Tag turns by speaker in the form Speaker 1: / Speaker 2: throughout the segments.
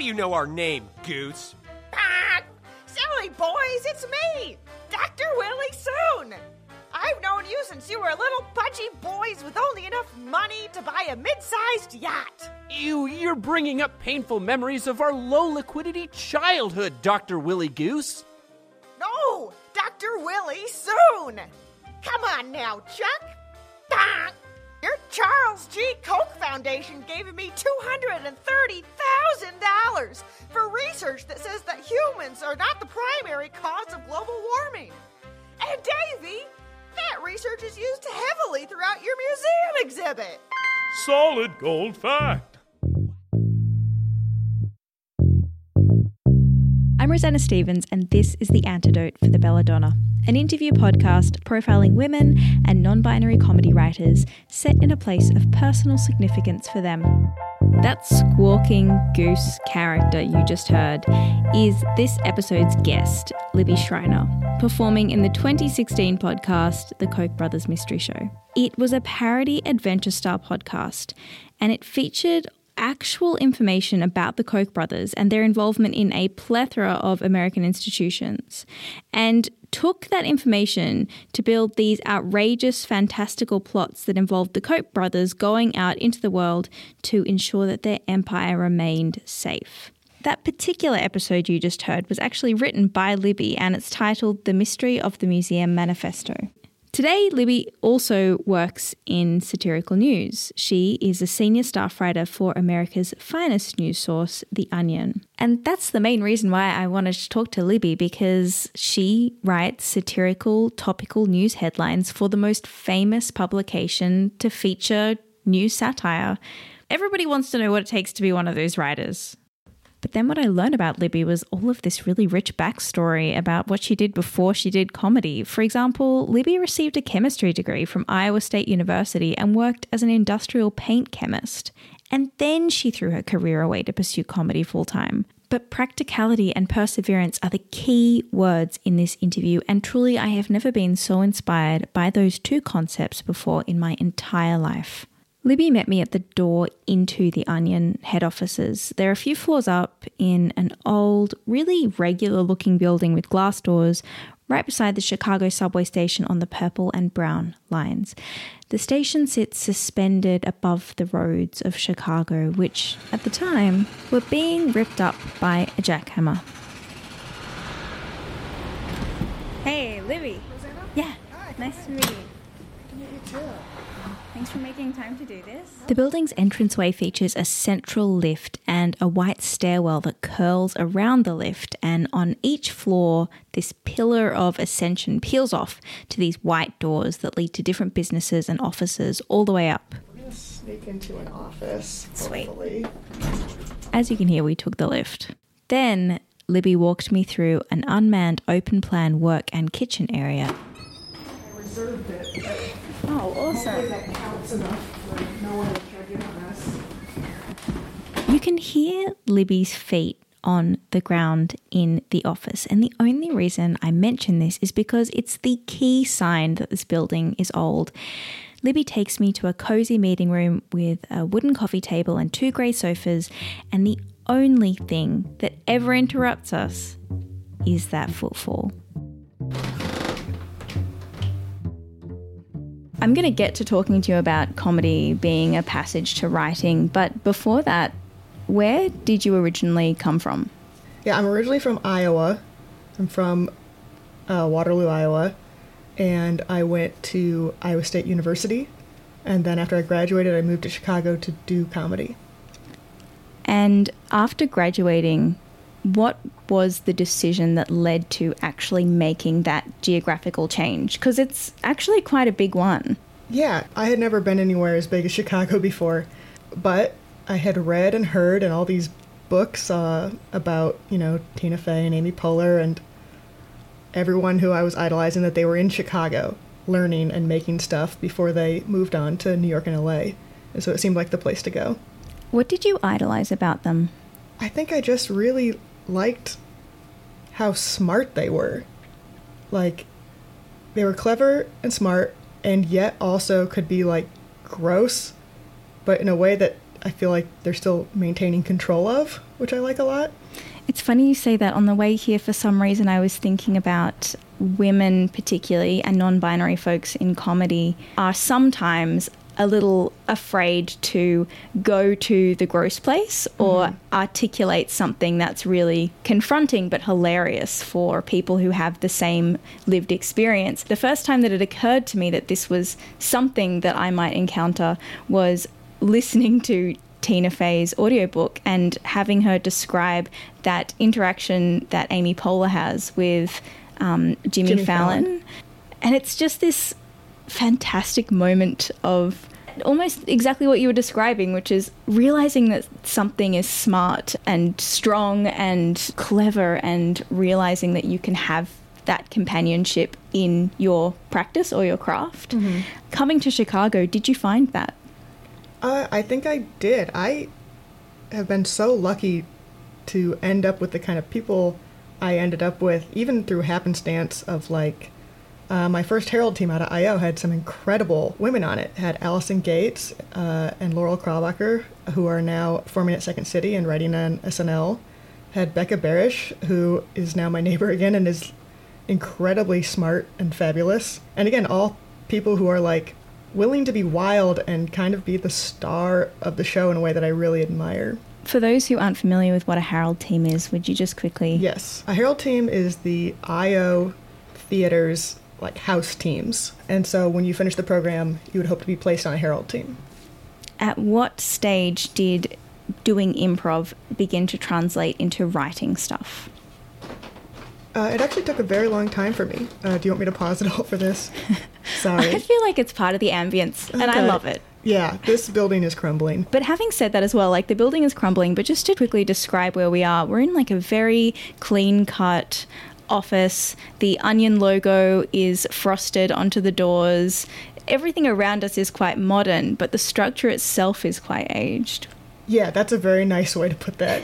Speaker 1: do you know our name, Goose?
Speaker 2: Ah, silly boys, it's me, Dr. Willie Soon. I've known you since you were little pudgy boys with only enough money to buy a mid-sized yacht.
Speaker 3: Ew, you're bringing up painful memories of our low liquidity childhood, Dr. Willie Goose.
Speaker 2: No, Dr. Willie Soon. Come on now, Chuck. Ah, your Charles G. Koch Foundation gave me $230,000 for research that says that humans are not the primary cause of global warming. And Davy, that research is used heavily throughout your museum exhibit.
Speaker 4: Solid gold fact.
Speaker 5: I'm Rosanna Stevens, and this is The Antidote for the Belladonna, an interview podcast profiling women and non binary comedy writers set in a place of personal significance for them. That squawking goose character you just heard is this episode's guest, Libby Schreiner, performing in the 2016 podcast, The Koch Brothers Mystery Show. It was a parody adventure style podcast, and it featured actual information about the Koch brothers and their involvement in a plethora of American institutions, and took that information to build these outrageous, fantastical plots that involved the Koch brothers going out into the world to ensure that their empire remained safe. That particular episode you just heard was actually written by Libby and it's titled The Mystery of the Museum Manifesto. Today, Libby also works in satirical news. She is a senior staff writer for America's finest news source, The Onion. And that's the main reason why I wanted to talk to Libby because she writes satirical, topical news headlines for the most famous publication to feature news satire. Everybody wants to know what it takes to be one of those writers. But then what I learned about Libby was all of this really rich backstory about what she did before she did comedy. For example, Libby received a chemistry degree from Iowa State University and worked as an industrial paint chemist. And then she threw her career away to pursue comedy full time. But practicality and perseverance are the key words in this interview, and truly, I have never been so inspired by those two concepts before in my entire life. Libby met me at the door into the Onion head offices. They're a few floors up in an old, really regular looking building with glass doors right beside the Chicago subway station on the purple and brown lines. The station sits suspended above the roads of Chicago, which at the time were being ripped up by a jackhammer. Hey, Libby. Yeah, nice to meet you. Thanks for making time to do this. The building's entranceway features a central lift and a white stairwell that curls around the lift, and on each floor, this pillar of ascension peels off to these white doors that lead to different businesses and offices all the way up.
Speaker 6: We're gonna sneak into an office.
Speaker 5: Sweet.
Speaker 6: Hopefully.
Speaker 5: As you can hear, we took the lift. Then Libby walked me through an unmanned open plan work and kitchen area.
Speaker 6: I reserved it.
Speaker 5: Oh,
Speaker 6: Hopefully
Speaker 5: You can hear Libby's feet on the ground in the office. And the only reason I mention this is because it's the key sign that this building is old. Libby takes me to a cozy meeting room with a wooden coffee table and two grey sofas, and the only thing that ever interrupts us is that footfall. I'm going to get to talking to you about comedy being a passage to writing, but before that, where did you originally come from?
Speaker 6: Yeah, I'm originally from Iowa. I'm from uh, Waterloo, Iowa, and I went to Iowa State University. And then after I graduated, I moved to Chicago to do comedy.
Speaker 5: And after graduating, what was the decision that led to actually making that geographical change? Because it's actually quite a big one.
Speaker 6: Yeah, I had never been anywhere as big as Chicago before, but I had read and heard and all these books uh, about, you know, Tina Fey and Amy Poehler and everyone who I was idolizing that they were in Chicago learning and making stuff before they moved on to New York and LA. And so it seemed like the place to go.
Speaker 5: What did you idolize about them?
Speaker 6: I think I just really liked how smart they were. Like, they were clever and smart, and yet also could be like gross, but in a way that I feel like they're still maintaining control of, which I like a lot.
Speaker 5: It's funny you say that. On the way here, for some reason, I was thinking about women, particularly, and non binary folks in comedy are sometimes a little afraid to go to the gross place or articulate something that's really confronting but hilarious for people who have the same lived experience. The first time that it occurred to me that this was something that I might encounter was listening to Tina Fey's audiobook and having her describe that interaction that Amy Poehler has with um, Jimmy,
Speaker 6: Jimmy
Speaker 5: Fallon.
Speaker 6: Fallon.
Speaker 5: And it's just this fantastic moment of almost exactly what you were describing, which is realizing that something is smart and strong and clever, and realizing that you can have that companionship in your practice or your craft. Coming to Chicago, did you find that?
Speaker 6: Uh, I think I did. I have been so lucky to end up with the kind of people I ended up with, even through happenstance of like uh, my first Herald team out of IO had some incredible women on it. Had Allison Gates uh, and Laurel Krabacher, who are now forming at Second City and writing on SNL. Had Becca Barish, who is now my neighbor again and is incredibly smart and fabulous. And again, all people who are like willing to be wild and kind of be the star of the show in a way that I really admire.
Speaker 5: For those who aren't familiar with what a Herald team is, would you just quickly?
Speaker 6: Yes, a Herald team is the IO theater's like house teams. And so when you finish the program, you would hope to be placed on a Herald team.
Speaker 5: At what stage did doing improv begin to translate into writing stuff?
Speaker 6: Uh, it actually took a very long time for me. Uh, do you want me to pause it all for this? Sorry.
Speaker 5: I feel like it's part of the ambience, and I love it.
Speaker 6: Yeah, this building is crumbling.
Speaker 5: But having said that as well, like the building is crumbling, but just to quickly describe where we are, we're in like a very clean cut office. The onion logo is frosted onto the doors. Everything around us is quite modern, but the structure itself is quite aged.
Speaker 6: Yeah, that's a very nice way to put that.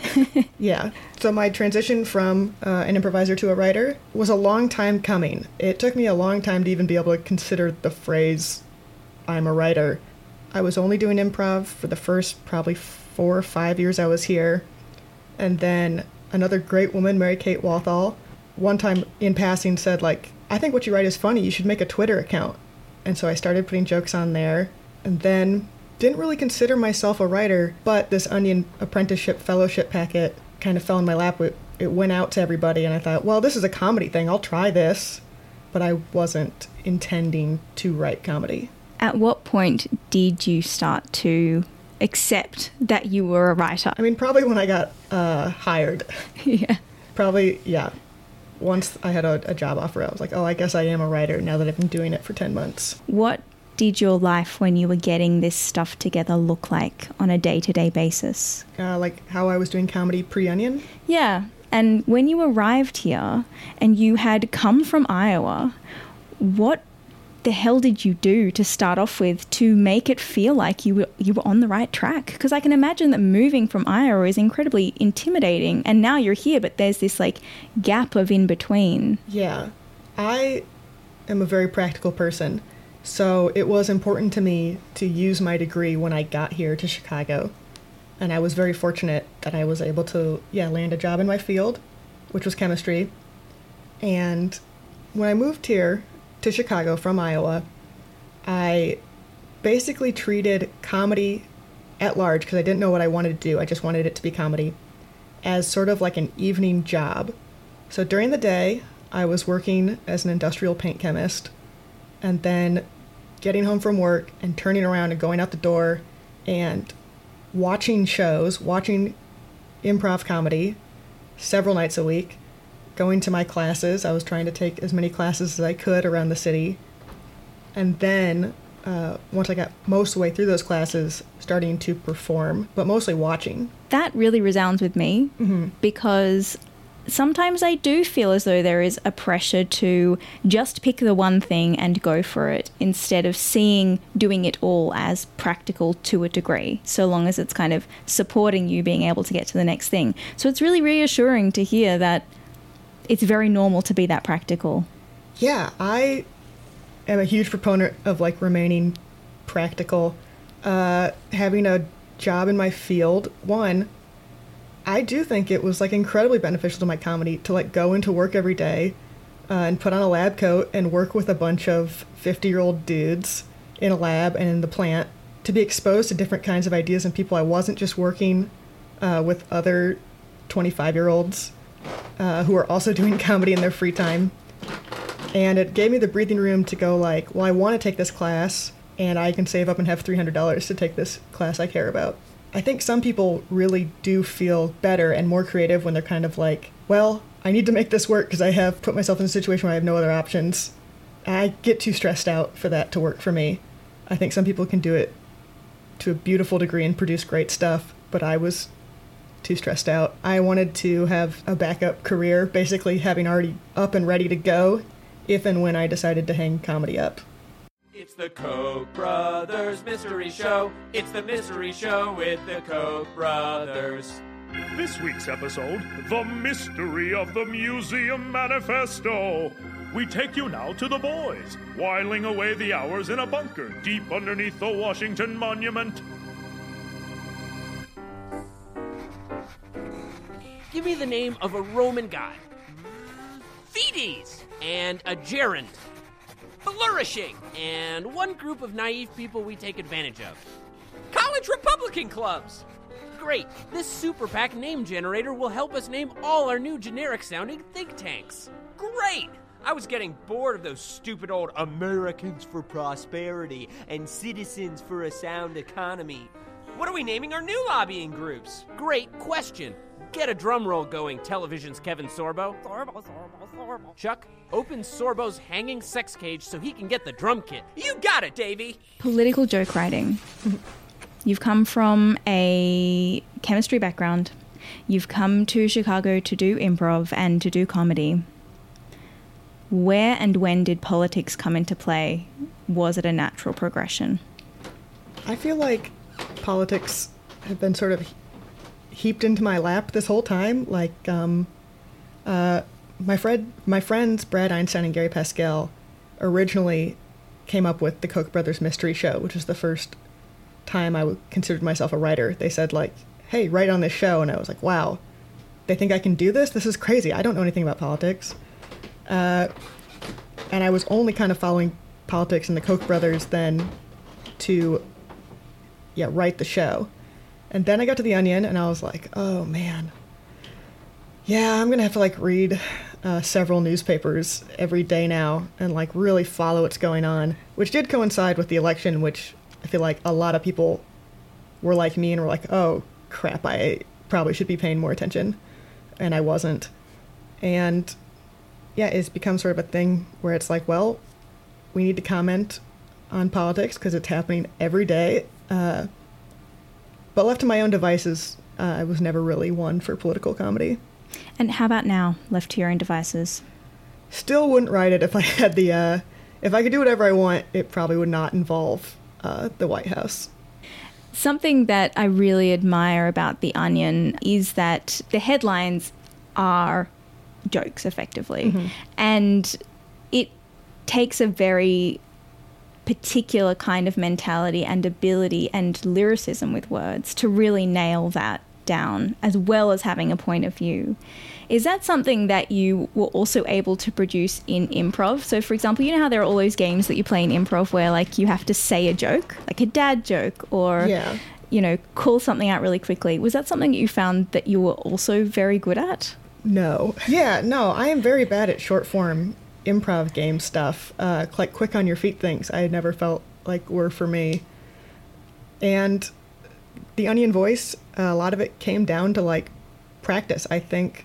Speaker 6: yeah. So my transition from uh, an improviser to a writer was a long time coming. It took me a long time to even be able to consider the phrase "I'm a writer." I was only doing improv for the first probably four or five years I was here, and then another great woman, Mary Kate Walthall, one time in passing said like, "I think what you write is funny. You should make a Twitter account." And so I started putting jokes on there, and then didn't really consider myself a writer, but this Onion apprenticeship fellowship packet kind of fell in my lap. It, it went out to everybody, and I thought, well, this is a comedy thing. I'll try this. But I wasn't intending to write comedy.
Speaker 5: At what point did you start to accept that you were a writer?
Speaker 6: I mean, probably when I got uh, hired.
Speaker 5: yeah.
Speaker 6: Probably, yeah. Once I had a, a job offer, I was like, oh, I guess I am a writer now that I've been doing it for 10 months.
Speaker 5: What did your life when you were getting this stuff together look like on a day to day basis?
Speaker 6: Uh, like how I was doing comedy pre Onion.
Speaker 5: Yeah. And when you arrived here and you had come from Iowa, what the hell did you do to start off with to make it feel like you were you were on the right track? Because I can imagine that moving from Iowa is incredibly intimidating, and now you're here, but there's this like gap of in between.
Speaker 6: Yeah. I am a very practical person. So it was important to me to use my degree when I got here to Chicago. And I was very fortunate that I was able to, yeah, land a job in my field, which was chemistry. And when I moved here to Chicago from Iowa, I basically treated comedy at large, because I didn't know what I wanted to do, I just wanted it to be comedy, as sort of like an evening job. So during the day, I was working as an industrial paint chemist, and then getting home from work and turning around and going out the door and watching shows, watching improv comedy several nights a week, going to my classes. I was trying to take as many classes as I could around the city. And then, uh, once I got most of the way through those classes, starting to perform, but mostly watching.
Speaker 5: That really resounds with me because sometimes I do feel as though there is a pressure to just pick the one thing and go for it instead of seeing doing it all as practical to a degree, so long as it's kind of supporting you being able to get to the next thing. So it's really reassuring to hear that it's very normal to be that practical.
Speaker 6: Yeah, I am a huge proponent of like remaining practical. Uh, having a job in my field, one, I do think it was like incredibly beneficial to my comedy to like go into work every day uh, and put on a lab coat and work with a bunch of 50 year old dudes in a lab and in the plant to be exposed to different kinds of ideas and people. I wasn't just working uh, with other 25 year olds uh, who are also doing comedy in their free time. And it gave me the breathing room to go like, well, I want to take this class and I can save up and have $300 to take this class I care about. I think some people really do feel better and more creative when they're kind of like, well, I need to make this work because I have put myself in a situation where I have no other options. I get too stressed out for that to work for me. I think some people can do it to a beautiful degree and produce great stuff, but I was too stressed out. I wanted to have a backup career, basically having already up and ready to go if and when I decided to hang comedy up.
Speaker 1: It's the Koch brothers mystery show. It's the mystery show with the Koch brothers.
Speaker 4: This week's episode The Mystery of the Museum Manifesto. We take you now to the boys, whiling away the hours in a bunker deep underneath the Washington Monument.
Speaker 3: Give me the name of a Roman god. Fides and a gerund. Flourishing and one group of naive people we take advantage of. College Republican clubs. Great. This super PAC name generator will help us name all our new generic sounding think tanks.
Speaker 1: Great! I was getting bored of those stupid old Americans for Prosperity and Citizens for a Sound Economy. What are we naming our new lobbying groups?
Speaker 3: Great question. Get a drum roll going, television's Kevin Sorbo. Sorbo, Sorbo, Sorbo. Chuck, open Sorbo's hanging sex cage so he can get the drum kit.
Speaker 1: You got it, Davey!
Speaker 5: Political joke writing. You've come from a chemistry background. You've come to Chicago to do improv and to do comedy. Where and when did politics come into play? Was it a natural progression?
Speaker 6: I feel like politics have been sort of heaped into my lap this whole time. Like, um, uh, my friend, my friends Brad Einstein and Gary Pascal originally came up with the Koch brothers mystery show, which was the first time I considered myself a writer. They said like, "Hey, write on this show," and I was like, "Wow, they think I can do this? This is crazy. I don't know anything about politics." Uh, and I was only kind of following politics and the Koch brothers then to, yeah, write the show. And then I got to the Onion, and I was like, "Oh man, yeah, I'm gonna have to like read uh, several newspapers every day now and like really follow what's going on." Which did coincide with the election, which I feel like a lot of people were like me and were like, "Oh crap, I probably should be paying more attention," and I wasn't. And yeah, it's become sort of a thing where it's like, well, we need to comment on politics because it's happening every day. Uh, but left to my own devices, uh, I was never really one for political comedy.
Speaker 5: And how about now, left to your own devices?
Speaker 6: Still wouldn't write it if I had the. Uh, if I could do whatever I want, it probably would not involve uh, the White House.
Speaker 5: Something that I really admire about The Onion is that the headlines are jokes, effectively. And it takes a very particular kind of mentality and ability and lyricism with words to really nail that down, as well as having a point of view. Is that something that you were also able to produce in improv? So, for example, you know how there are all those games that you play in improv where, like, you have to say a joke, like a dad joke, or
Speaker 6: Yeah.
Speaker 5: you know, call something out really quickly. Was that something that you found that you were also very good at?
Speaker 6: No. Yeah, no, I am very bad at short form improv game stuff. Uh, like quick on your feet things, I had never felt like were for me. And the Onion voice, uh, a lot of it came down to like practice. I think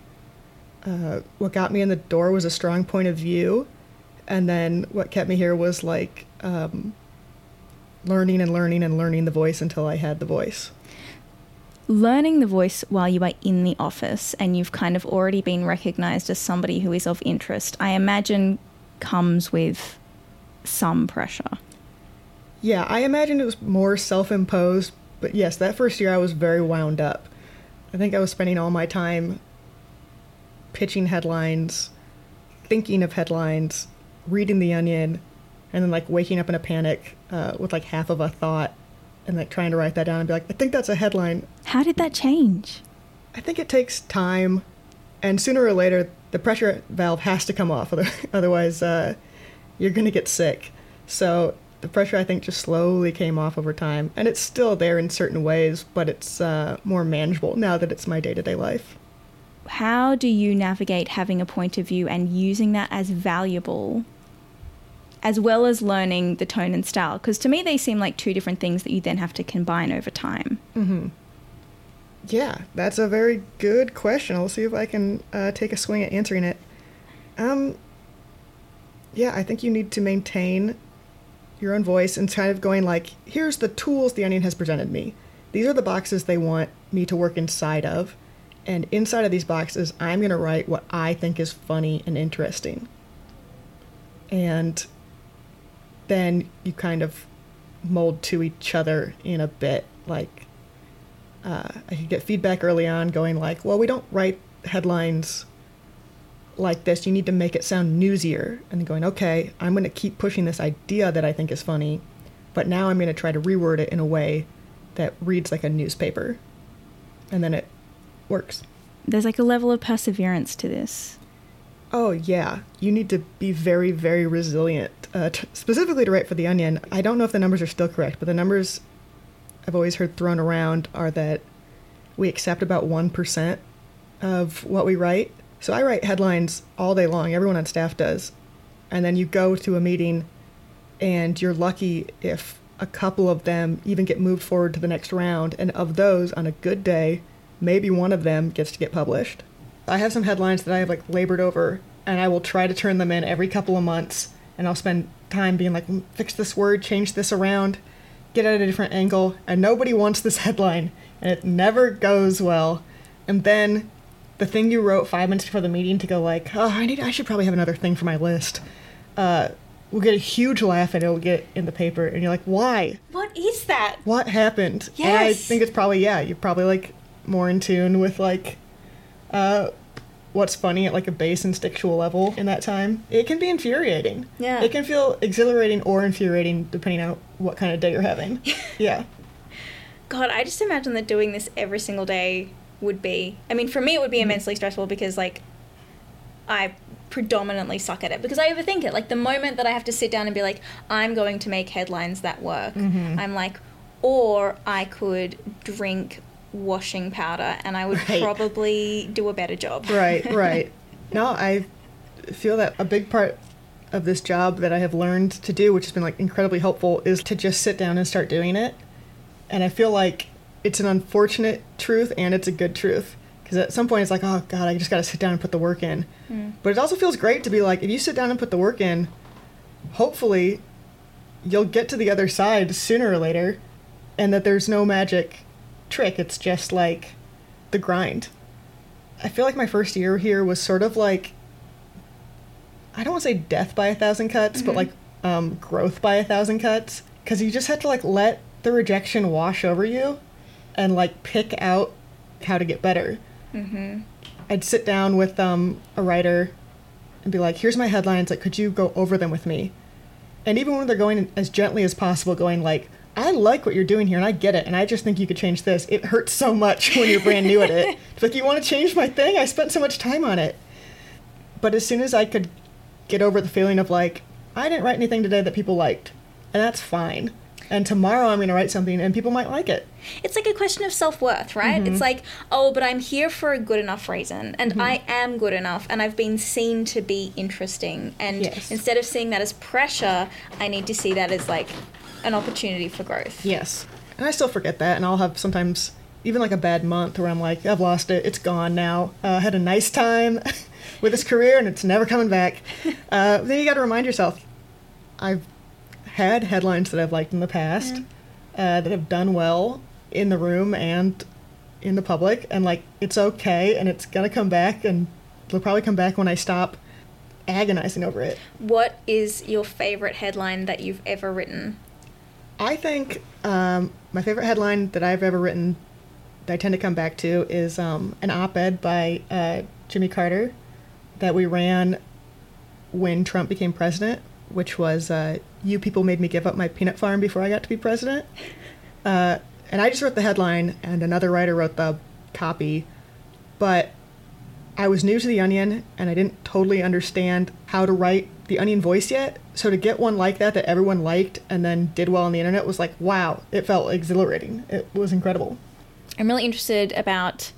Speaker 6: uh, what got me in the door was a strong point of view. And then what kept me here was like um, learning and learning and learning the voice until I had the voice.
Speaker 5: Learning the voice while you are in the office and you've kind of already been recognized as somebody who is of interest, I imagine comes with some pressure.
Speaker 6: Yeah, I imagine it was more self imposed, but yes, that first year I was very wound up. I think I was spending all my time pitching headlines, thinking of headlines, reading The Onion, and then like waking up in a panic uh, with like half of a thought and like trying to write that down and be like, I think that's a headline.
Speaker 5: How did that change?
Speaker 6: I think it takes time, and sooner or later, the pressure valve has to come off. Otherwise, uh, you're going to get sick. So the pressure, I think, just slowly came off over time, and it's still there in certain ways, but it's uh, more manageable now that it's my day to day life.
Speaker 5: How do you navigate having a point of view and using that as valuable, as well as learning the tone and style? Because to me, they seem like two different things that you then have to combine over time. Hmm.
Speaker 6: Yeah, that's a very good question. I'll see if I can uh, take a swing at answering it. Um, yeah, I think you need to maintain your own voice and kind of going like, here's the tools the Onion has presented me. These are the boxes they want me to work inside of, and inside of these boxes, I'm going to write what I think is funny and interesting. And then you kind of mold to each other in a bit, like uh, I could get feedback early on going like, well, we don't write headlines like this. You need to make it sound newsier. And going, okay, I'm going to keep pushing this idea that I think is funny, but now I'm going to try to reword it in a way that reads like a newspaper. And then it works.
Speaker 5: There's like a level of perseverance to this.
Speaker 6: Oh, yeah. You need to be very, very resilient. Uh, t- specifically to write for The Onion, I don't know if the numbers are still correct, but the numbers I've always heard thrown around are that we accept about 1% of what we write. So I write headlines all day long, everyone on staff does. And then you go to a meeting and you're lucky if a couple of them even get moved forward to the next round. And of those, on a good day, maybe one of them gets to get published. I have some headlines that I have like labored over, and I will try to turn them in every couple of months. And I'll spend time being like, "Mm, fix this word, change this around, get at a different angle. And nobody wants this headline, and it never goes well. And then the thing you wrote five minutes before the meeting to go like, oh, I need, I should probably have another thing for my list. Uh, will get a huge laugh, and it'll get in the paper, and you're like, why?
Speaker 5: What is that?
Speaker 6: what happened? And I think it's probably yeah, you're probably like more in tune with like uh what's funny at like a base instinctual level in that time. It can be infuriating.
Speaker 5: Yeah.
Speaker 6: It can feel exhilarating or infuriating depending on what kind of day you're having. yeah.
Speaker 5: God, I just imagine that doing this every single day would be. I mean, for me, it would be immensely stressful because, like, I predominantly suck at it because I overthink it. Like, the moment that I have to sit down and be like, I'm going to make headlines that work, I'm like, or I could drink washing powder and I would
Speaker 6: Right.
Speaker 5: probably do a better job.
Speaker 6: Right, right. no, I feel that a big part of this job that I have learned to do, which has been like incredibly helpful, is to just sit down and start doing it. And I feel like it's an unfortunate truth and it's a good truth. Because at some point it's like, oh God, I just got to sit down and put the work in. Hmm. But it also feels great to be like, if you sit down and put the work in, hopefully you'll get to the other side sooner or later and that there's no magic trick. It's just like the grind. I feel like my first year here was sort of like I don't want to say death by a thousand cuts, but like um, growth by a thousand cuts because you just had to like let the rejection wash over you and like pick out how to get better. Mm-hmm. I'd sit down with um, a writer and be like, "Here's my headlines. Like, could you go over them with me?" And even when they're going as gently as possible, going like, "I like what you're doing here, and I get it, and I just think you could change this." It hurts so much when you're brand new at it. It's like you want to change my thing. I spent so much time on it. But as soon as I could get over the feeling of like, I didn't write anything today that people liked, and that's fine. And tomorrow I'm going to write something and people might like it.
Speaker 5: It's like a question of self worth, right? It's mm-hmm. like, oh, but I'm here for a good enough reason, and mm-hmm. I am good enough, and I've been seen to be interesting. And
Speaker 6: Yes.
Speaker 5: instead of seeing that as pressure, I need to see that as like an opportunity for growth.
Speaker 6: Yes. And I still forget that, and I'll have sometimes even like a bad month where I'm like, I've lost it, it's gone now. Uh, I had a nice time with this career, and it's never coming back. Uh, then you got to remind yourself, I've had headlines that I've liked in the past uh, that have done well in the room and in the public, and like it's okay, and it's gonna come back, and it'll probably come back when I stop agonizing over it.
Speaker 5: What is your favorite headline that you've ever written?
Speaker 6: I think um, my favorite headline that I've ever written that I tend to come back to is um, an op ed by uh, Jimmy Carter that we ran when Trump became president, which was uh, You people made me give up my peanut farm before I got to be president. Uh, and I just wrote the headline, and another writer wrote the copy. But I was new to The Onion, and I didn't totally understand how to write the Onion voice yet. So to get one like that that everyone liked and then did well on the internet was like, wow, it felt exhilarating. It was incredible.
Speaker 5: I'm really interested about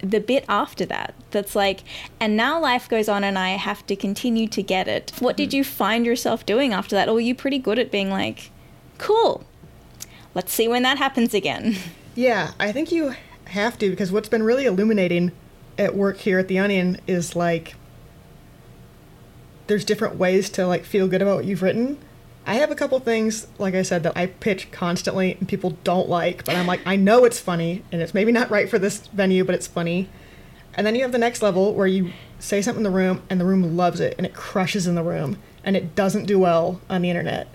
Speaker 5: the bit after that that's like and now life goes on and i have to continue to get it what did hmm. you find yourself doing after that or were you pretty good at being like cool let's see when that happens again
Speaker 6: Yeah, I think you have to because what's been really illuminating at work here at the Onion is like there's different ways to like feel good about what you've written. I have a couple things, like I said, that I pitch constantly and people don't like, but I'm like, I know it's funny and it's maybe not right for this venue, but it's funny. And then you have the next level where you say something in the room and the room loves it and it crushes in the room and it doesn't do well on the internet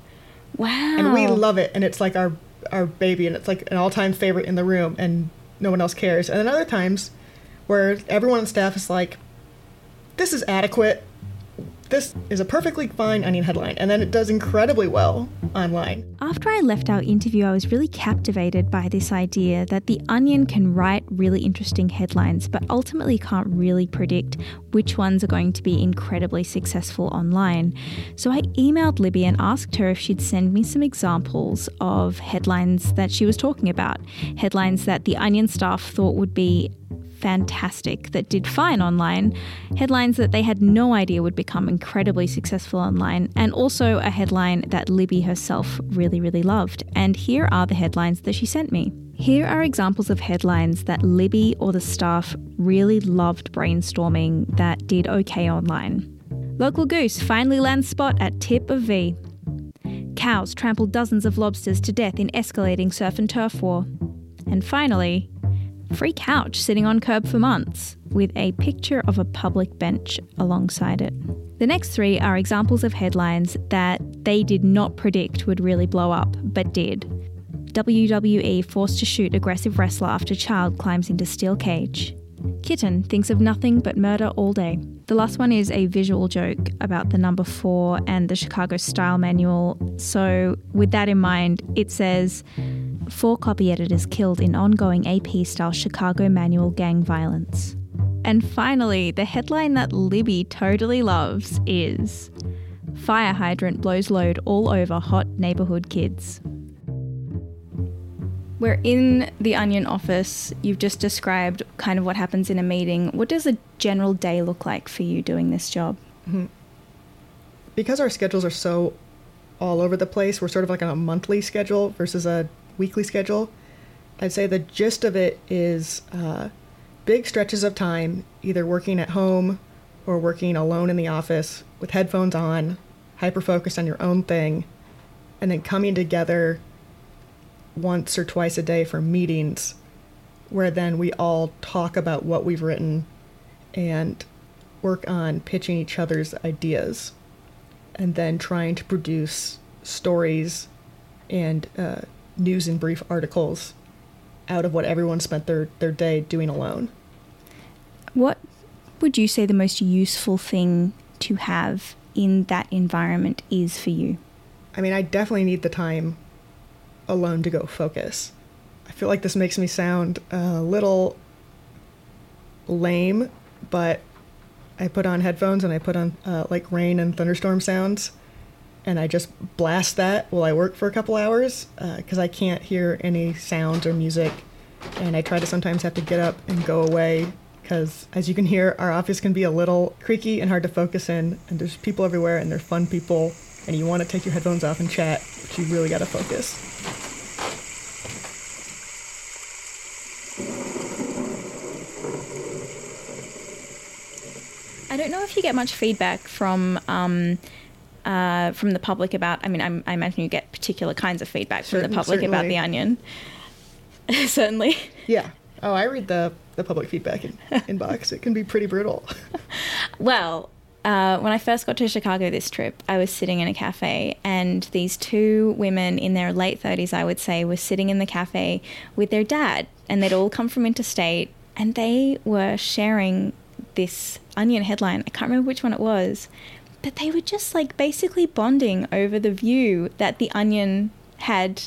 Speaker 5: wow
Speaker 6: and we love it and it's like our our baby and it's like an all-time favorite in the room and no one else cares and then other times where everyone on staff is like this is adequate this is a perfectly fine onion headline and then it does incredibly well online
Speaker 5: After I left our interview, I was really captivated by this idea that The Onion can write really interesting headlines, but ultimately can't really predict which ones are going to be incredibly successful online. So I emailed Libby and asked her if she'd send me some examples of headlines that she was talking about, headlines that The Onion staff thought would be fantastic that did fine online, headlines that they had no idea would become incredibly successful online, and also a headline that Libby herself really, really loved. And here are the headlines that she sent me. Here are examples of headlines that Libby or the staff really loved brainstorming that did okay online. Local goose finally lands spot at tip of V. Cows trample dozens of lobsters to death in escalating surf and turf war. And finally, free couch sitting on curb for months, with a picture of a public bench alongside it. The next three are examples of headlines that they did not predict would really blow up, but did. WWE forced to shoot aggressive wrestler after child climbs into steel cage. Kitten thinks of nothing but murder all day. The last one is a visual joke about the number four and the Chicago Style Manual. So, with that in mind, it says four copy editors killed in ongoing AP style Chicago Manual gang violence. And finally, the headline that Libby totally loves is Fire hydrant blows load all over hot neighborhood kids. We're in the Onion office. You've just described kind of what happens in a meeting. What does a general day look like for you doing this job? Mm-hmm.
Speaker 6: because our schedules are so all over the place, we're sort of like on a monthly schedule versus a weekly schedule. I'd say the gist of it is uh, big stretches of time, either working at home or working alone in the office with headphones on, hyper focused on your own thing, and then coming together once or twice a day for meetings where then we all talk about what we've written and work on pitching each other's ideas and then trying to produce stories and uh, news and brief articles out of what everyone spent their, their day doing alone.
Speaker 5: What would you say the most useful thing to have in that environment is for you?
Speaker 6: I mean, I definitely need the time alone to go focus. I feel like this makes me sound a little lame, but I put on headphones and I put on uh, like rain and thunderstorm sounds, and I just blast that while I work for a couple hours because I can't hear any sounds or music, and I try to sometimes have to get up and go away because, as you can hear, our office can be a little creaky and hard to focus in, and there's people everywhere, and they're fun people, and you want to take your headphones off and chat, but you really got to focus.
Speaker 5: I don't know if you get much feedback from um, uh, from the public about. I mean, I'm, I imagine you get particular kinds of feedback from the
Speaker 6: Certain-
Speaker 5: public about the Onion. certainly.
Speaker 6: Yeah. Oh, I read the the public feedback in, inbox. It can be pretty brutal.
Speaker 5: Well, uh, when I first got to Chicago this trip, I was sitting in a cafe, and these two women in their late 30s, I would say, were sitting in the cafe with their dad, and they'd all come from interstate, and they were sharing this Onion headline. I can't remember which one it was, but they were just like basically bonding over the view that the Onion had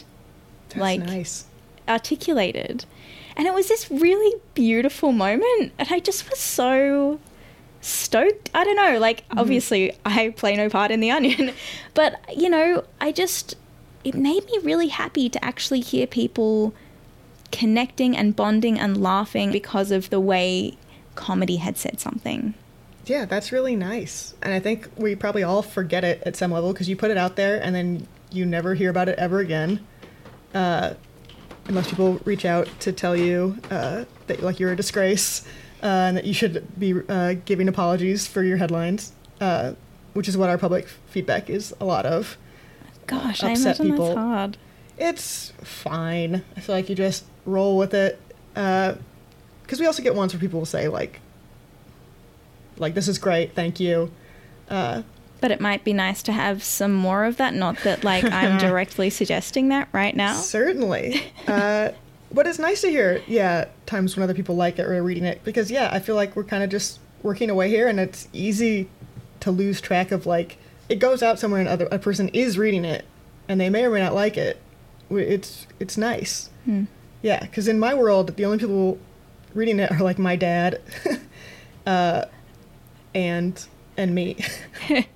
Speaker 6: That's
Speaker 5: like
Speaker 6: nice.
Speaker 5: articulated. And it was this really beautiful moment. And I just was so stoked. I don't know, like, mm-hmm. obviously, I play no part in The Onion, but, you know, I just, it made me really happy to actually hear people connecting and bonding and laughing because of the way comedy had said something.
Speaker 6: Yeah, that's really nice. And I think we probably all forget it at some level because you put it out there and then you never hear about it ever again. Uh, unless people reach out to tell you uh, that like you're a disgrace uh, and that you should be uh, giving apologies for your headlines, uh, which is what our public feedback is a lot of.
Speaker 5: Gosh, I
Speaker 6: Upset
Speaker 5: imagine
Speaker 6: people.
Speaker 5: that's hard.
Speaker 6: It's fine. I feel like you just roll with it. Because we also get ones where people will say like, like this is great, thank you. Uh,
Speaker 5: But it might be nice to have some more of that. Not that, like, I'm directly suggesting that right now.
Speaker 6: Certainly. Uh, but it's nice to hear, yeah, times when other people like it or are reading it. Because, yeah, I feel like we're kind of just working away here and it's easy to lose track of, like, it goes out somewhere and other, a person is reading it and they may or may not like it. It's, it's nice. Yeah, because in my world, the only people reading it are, like, my dad uh, and and me.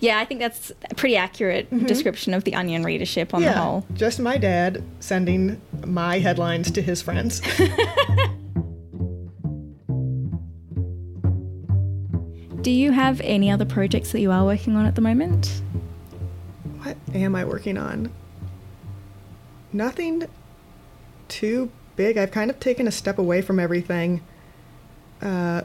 Speaker 5: Yeah, I think that's a pretty accurate description of the Onion readership on
Speaker 6: yeah,
Speaker 5: the whole.
Speaker 6: just my dad sending my headlines to his friends.
Speaker 5: Do you have any other projects that you are working on at the moment?
Speaker 6: What am I working on? Nothing too big. I've kind of taken a step away from everything uh,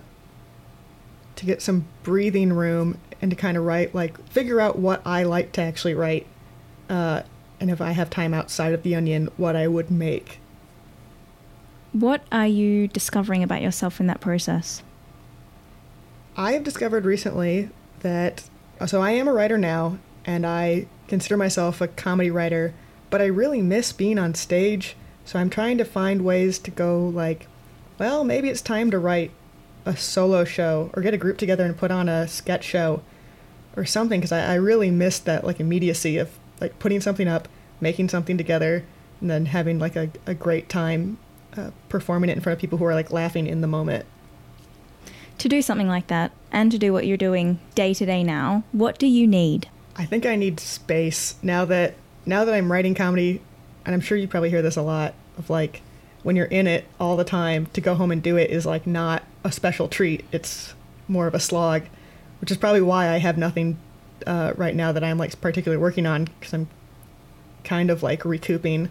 Speaker 6: to get some breathing room and to kind of write, like, figure out what I like to actually write. Uh, and if I have time outside of the onion, what I would make.
Speaker 5: What are you discovering about yourself in that process?
Speaker 6: I have discovered recently that so I am a writer now and I consider myself a comedy writer, but I really miss being on stage. So I'm trying to find ways to go like, well, maybe it's time to write a solo show or get a group together and put on a sketch show or something because I, I really missed that like immediacy of like putting something up, making something together, and then having like a, a great time uh, performing it in front of people who are like laughing in the moment.
Speaker 5: To do something like that and to do what you're doing day to day now, what do you need?
Speaker 6: I think I need space now that now that I'm writing comedy, and I'm sure you probably hear this a lot of like when you're in it all the time to go home and do it is like not a special treat. It's more of a slog, which is probably why I have nothing uh, right now that I'm like particularly working on because I'm kind of like recouping.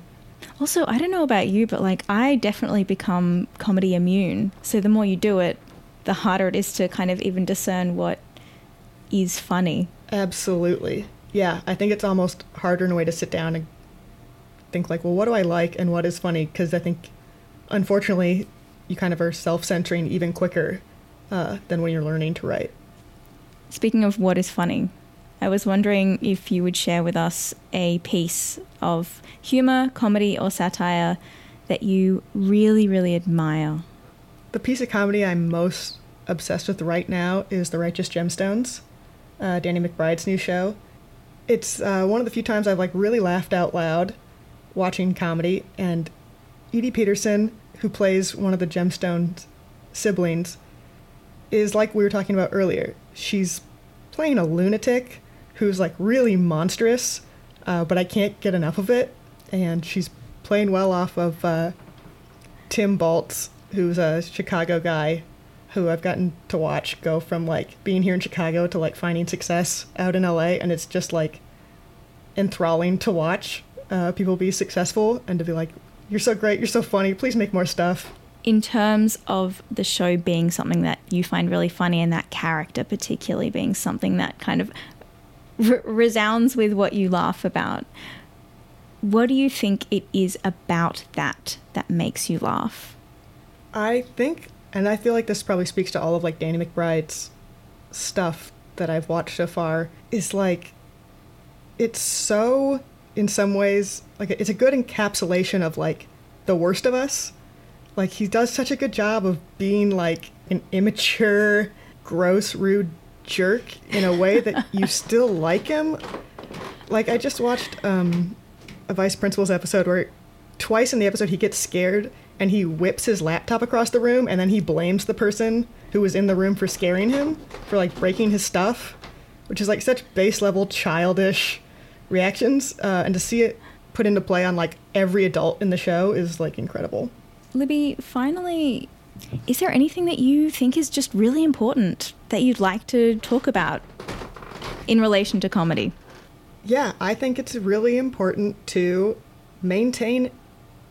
Speaker 5: Also, I don't know about you, but like I definitely become comedy immune. So the more you do it, the harder it is to kind of even discern what is funny.
Speaker 6: Absolutely. Yeah, I think it's almost harder in a way to sit down and think like, well, what do I like and what is funny? Because I think, unfortunately, you kind of are self-centering even quicker uh, than when you're learning to write.
Speaker 5: Speaking of what is funny, I was wondering if you would share with us a piece of humor, comedy, or satire that you really, really admire.
Speaker 6: The piece of comedy I'm most obsessed with right now is The Righteous Gemstones, uh, Danny McBride's new show. It's uh, one of the few times I've like really laughed out loud watching comedy, and Edi Patterson, who plays one of the Gemstones siblings, is like we were talking about earlier. She's playing a lunatic who's like really monstrous, uh, but I can't get enough of it, and she's playing well off of uh, Tim Baltz, who's a Chicago guy who I've gotten to watch go from like being here in Chicago to like finding success out in LA, and it's just like enthralling to watch uh, people be successful and to be like, "You're so great, you're so funny, please make more stuff."
Speaker 5: In terms of the show being something that you find really funny and that character particularly being something that kind of re- resounds with what you laugh about, what do you think it is about that that makes you laugh?
Speaker 6: I think, and I feel like this probably speaks to all of like Danny McBride's stuff that I've watched so far, is like it's so in some ways like it's a good encapsulation of like the worst of us. Like he does such a good job of being like an immature, gross, rude jerk in a way that you still like him. Like I just watched um, a Vice Principals episode where twice in the episode he gets scared and he whips his laptop across the room and then he blames the person who was in the room for scaring him for like breaking his stuff, which is like such base level childish reactions. Uh, and to see it put into play on like every adult in the show is like incredible.
Speaker 5: Libby, finally, is there anything that you think is just really important that you'd like to talk about in relation to comedy?
Speaker 6: Yeah, I think it's really important to maintain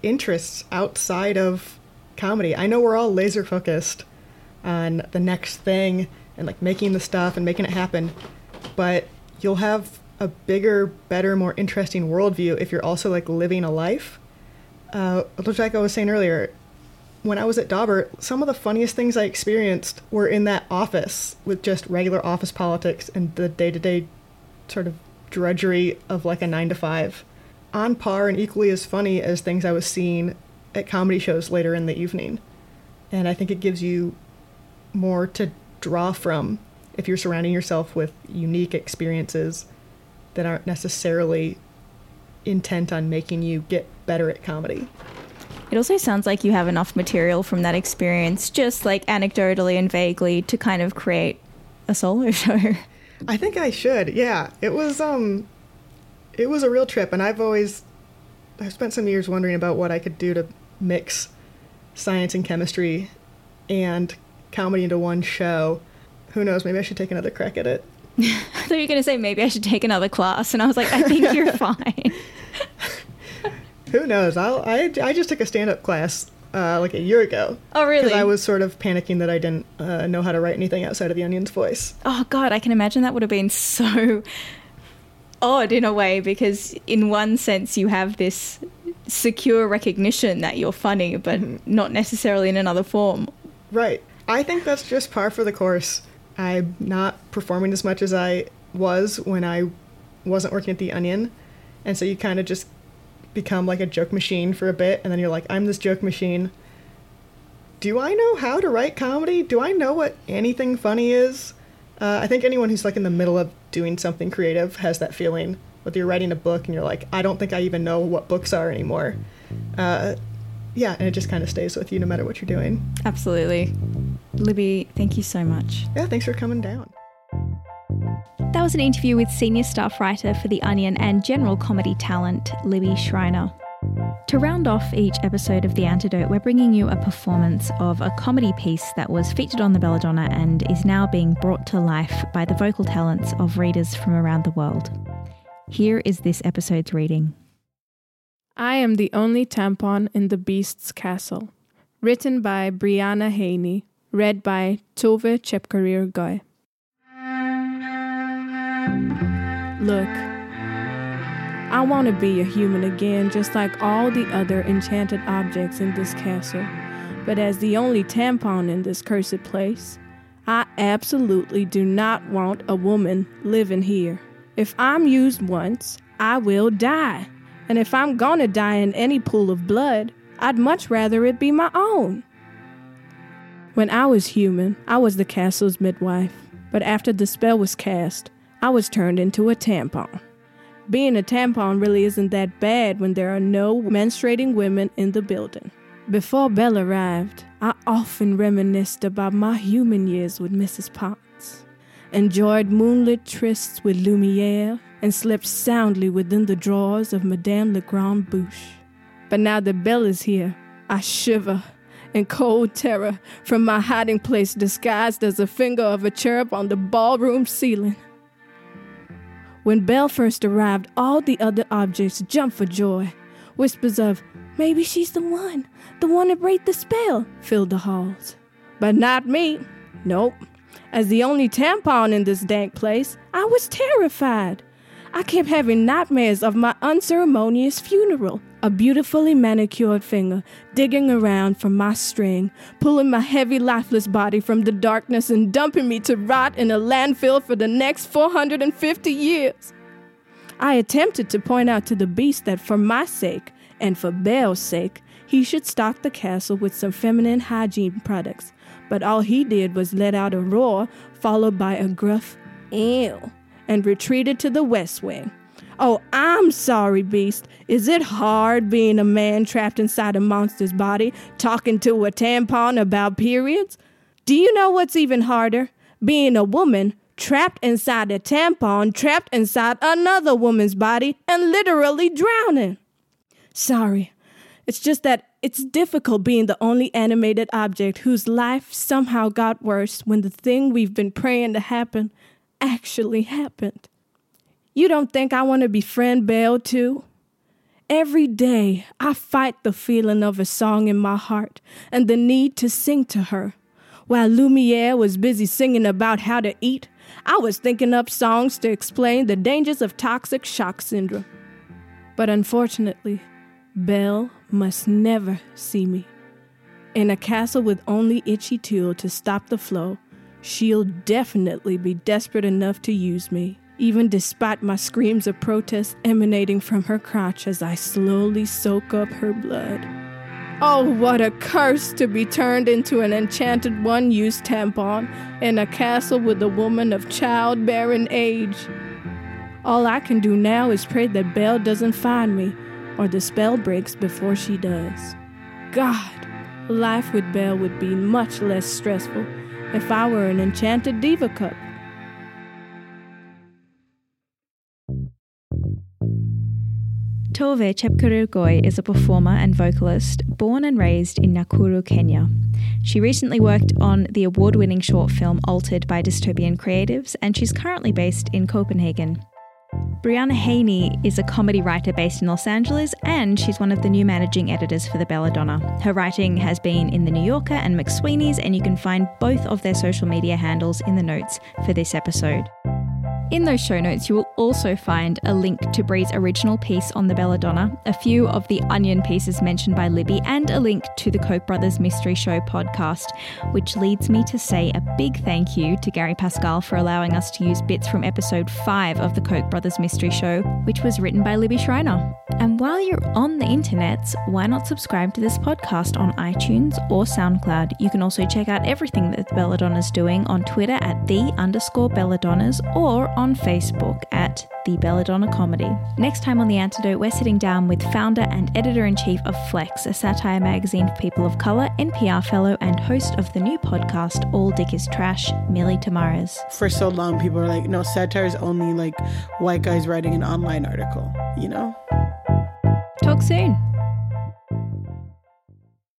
Speaker 6: interests outside of comedy. I know we're all laser focused on the next thing and like making the stuff and making it happen, but you'll have a bigger, better, more interesting worldview if you're also like living a life. Uh, like I was saying earlier, when I was at Dauber, some of the funniest things I experienced were in that office with just regular office politics and the day to day sort of drudgery of like a nine to five. On par and equally as funny as things I was seeing at comedy shows later in the evening. And I think it gives you more to draw from if you're surrounding yourself with unique experiences that aren't necessarily intent on making you get better at comedy.
Speaker 5: It also sounds like you have enough material from that experience, just like anecdotally and vaguely, to kind of create a solo show.
Speaker 6: I think I should. Yeah, it was um, it was a real trip, and I've always, I've spent some years wondering about what I could do to mix science and chemistry and comedy into one show. Who knows? Maybe I should take another crack at it.
Speaker 5: I thought you were going to say maybe I should take another class, and I was like, I think you're fine.
Speaker 6: Who knows? I'll, I I just took a stand up class uh, like a year ago.
Speaker 5: Oh, really?
Speaker 6: Because I was sort of panicking that I didn't uh, know how to write anything outside of the Onion's voice.
Speaker 5: Oh God, I can imagine that would have been so odd in a way because in one sense you have this secure recognition that you're funny, but mm-hmm. not necessarily in another form.
Speaker 6: Right. I think that's just par for the course. I'm not performing as much as I was when I wasn't working at the Onion, and so you kind of just become like a joke machine for a bit, and then you're like, I'm this joke machine. Do I know how to write comedy? Do I know what anything funny is? Uh, I think anyone who's like in the middle of doing something creative has that feeling. Whether you're writing a book and you're like, I don't think I even know what books are anymore. Uh, yeah, and it just kind of stays with you no matter what you're doing.
Speaker 5: Absolutely. Libby, thank you so much.
Speaker 6: Yeah, thanks for coming down.
Speaker 5: That was an interview with senior staff writer for The Onion and general comedy talent, Libby Schreiner. To round off each episode of The Antidote, we're bringing you a performance of a comedy piece that was featured on the Belladonna and is now being brought to life by the vocal talents of readers from around the world. Here is this episode's reading.
Speaker 7: I am the only tampon in the beast's castle. Written by Briana Haynie. Read by Tove Chepkorir Gøj. Look, I want to be a human again, just like all the other enchanted objects in this castle. But as the only tampon in this cursed place, I absolutely do not want a woman living here. If I'm used once, I will die. And if I'm gonna die in any pool of blood, I'd much rather it be my own. When I was human, I was the castle's midwife. But after the spell was cast, I was turned into a tampon. Being a tampon really isn't that bad when there are no menstruating women in the building. Before Belle arrived, I often reminisced about my human years with Mrs. Potts, enjoyed moonlit trysts with Lumiere, and slept soundly within the drawers of Madame Le Grand Bouche. But now that Belle is here, I shiver in cold terror from my hiding place disguised as a finger of a cherub on the ballroom ceiling. When Belle first arrived, all the other objects jumped for joy. Whispers of, maybe she's the one, the one to break the spell, filled the halls. But not me. Nope. As the only tampon in this dank place, I was terrified. I kept having nightmares of my unceremonious funeral. A beautifully manicured finger digging around for my string, pulling my heavy, lifeless body from the darkness and dumping me to rot in a landfill for the next 450 years. I attempted to point out to the beast that for my sake, and for Belle's sake, he should stock the castle with some feminine hygiene products, but all he did was let out a roar, followed by a gruff, ew, and retreated to the west wing Oh, I'm sorry, Beast. Is it hard being a man trapped inside a monster's body, talking to a tampon about periods? Do you know what's even harder? Being a woman trapped inside a tampon, trapped inside another woman's body, and literally drowning. Sorry. It's just that it's difficult being the only animated object whose life somehow got worse when the thing we've been praying to happen actually happened. You don't think I want to befriend Belle too? Every day I fight the feeling of a song in my heart and the need to sing to her. While Lumiere was busy singing about how to eat, I was thinking up songs to explain the dangers of toxic shock syndrome. But unfortunately, Belle must never see me. In a castle with only Itchy Tool to stop the flow, she'll definitely be desperate enough to use me, even despite my screams of protest emanating from her crotch as I slowly soak up her blood. Oh, what a curse to be turned into an enchanted one use tampon in a castle with a woman of childbearing age. All I can do now is pray that Belle doesn't find me or the spell breaks before she does. God, life with Belle would be much less stressful if I were an enchanted diva cup.
Speaker 5: Tove Chepkorir Gøj is a performer and vocalist born and raised in Nakuru, Kenya. She recently worked on the award winning short film Altered by Dystopian Creatives, and she's currently based in Copenhagen. Briana Haynie is a comedy writer based in Los Angeles, and she's one of the new managing editors for the Belladonna. Her writing has been in The New Yorker and McSweeney's, and you can find both of their social media handles in the notes for this episode. In those show notes, you will also find a link to Bree's original piece on the Belladonna, a few of the onion pieces mentioned by Libby, and a link to the Koch brothers Mystery Show podcast, which leads me to say a big thank you to Gary Pascal for allowing us to use bits from episode 5 of the Koch brothers Mystery Show, which was written by Libby Schreiner. And while you're on the internets, why not subscribe to this podcast on iTunes or SoundCloud? You can also check out everything that the Belladonna's doing on Twitter at the underscore Belladonnas or on Facebook at The Belladonna Comedy. Next time on The Antidote, we're sitting down with founder and editor in chief of Flex, a satire magazine for people of colour, NPR fellow, and host of the new podcast All Dick is Trash, Millie Tamares.
Speaker 8: For so long, people are like, no, satire is only like white guys writing an online article, you know?
Speaker 5: Talk soon.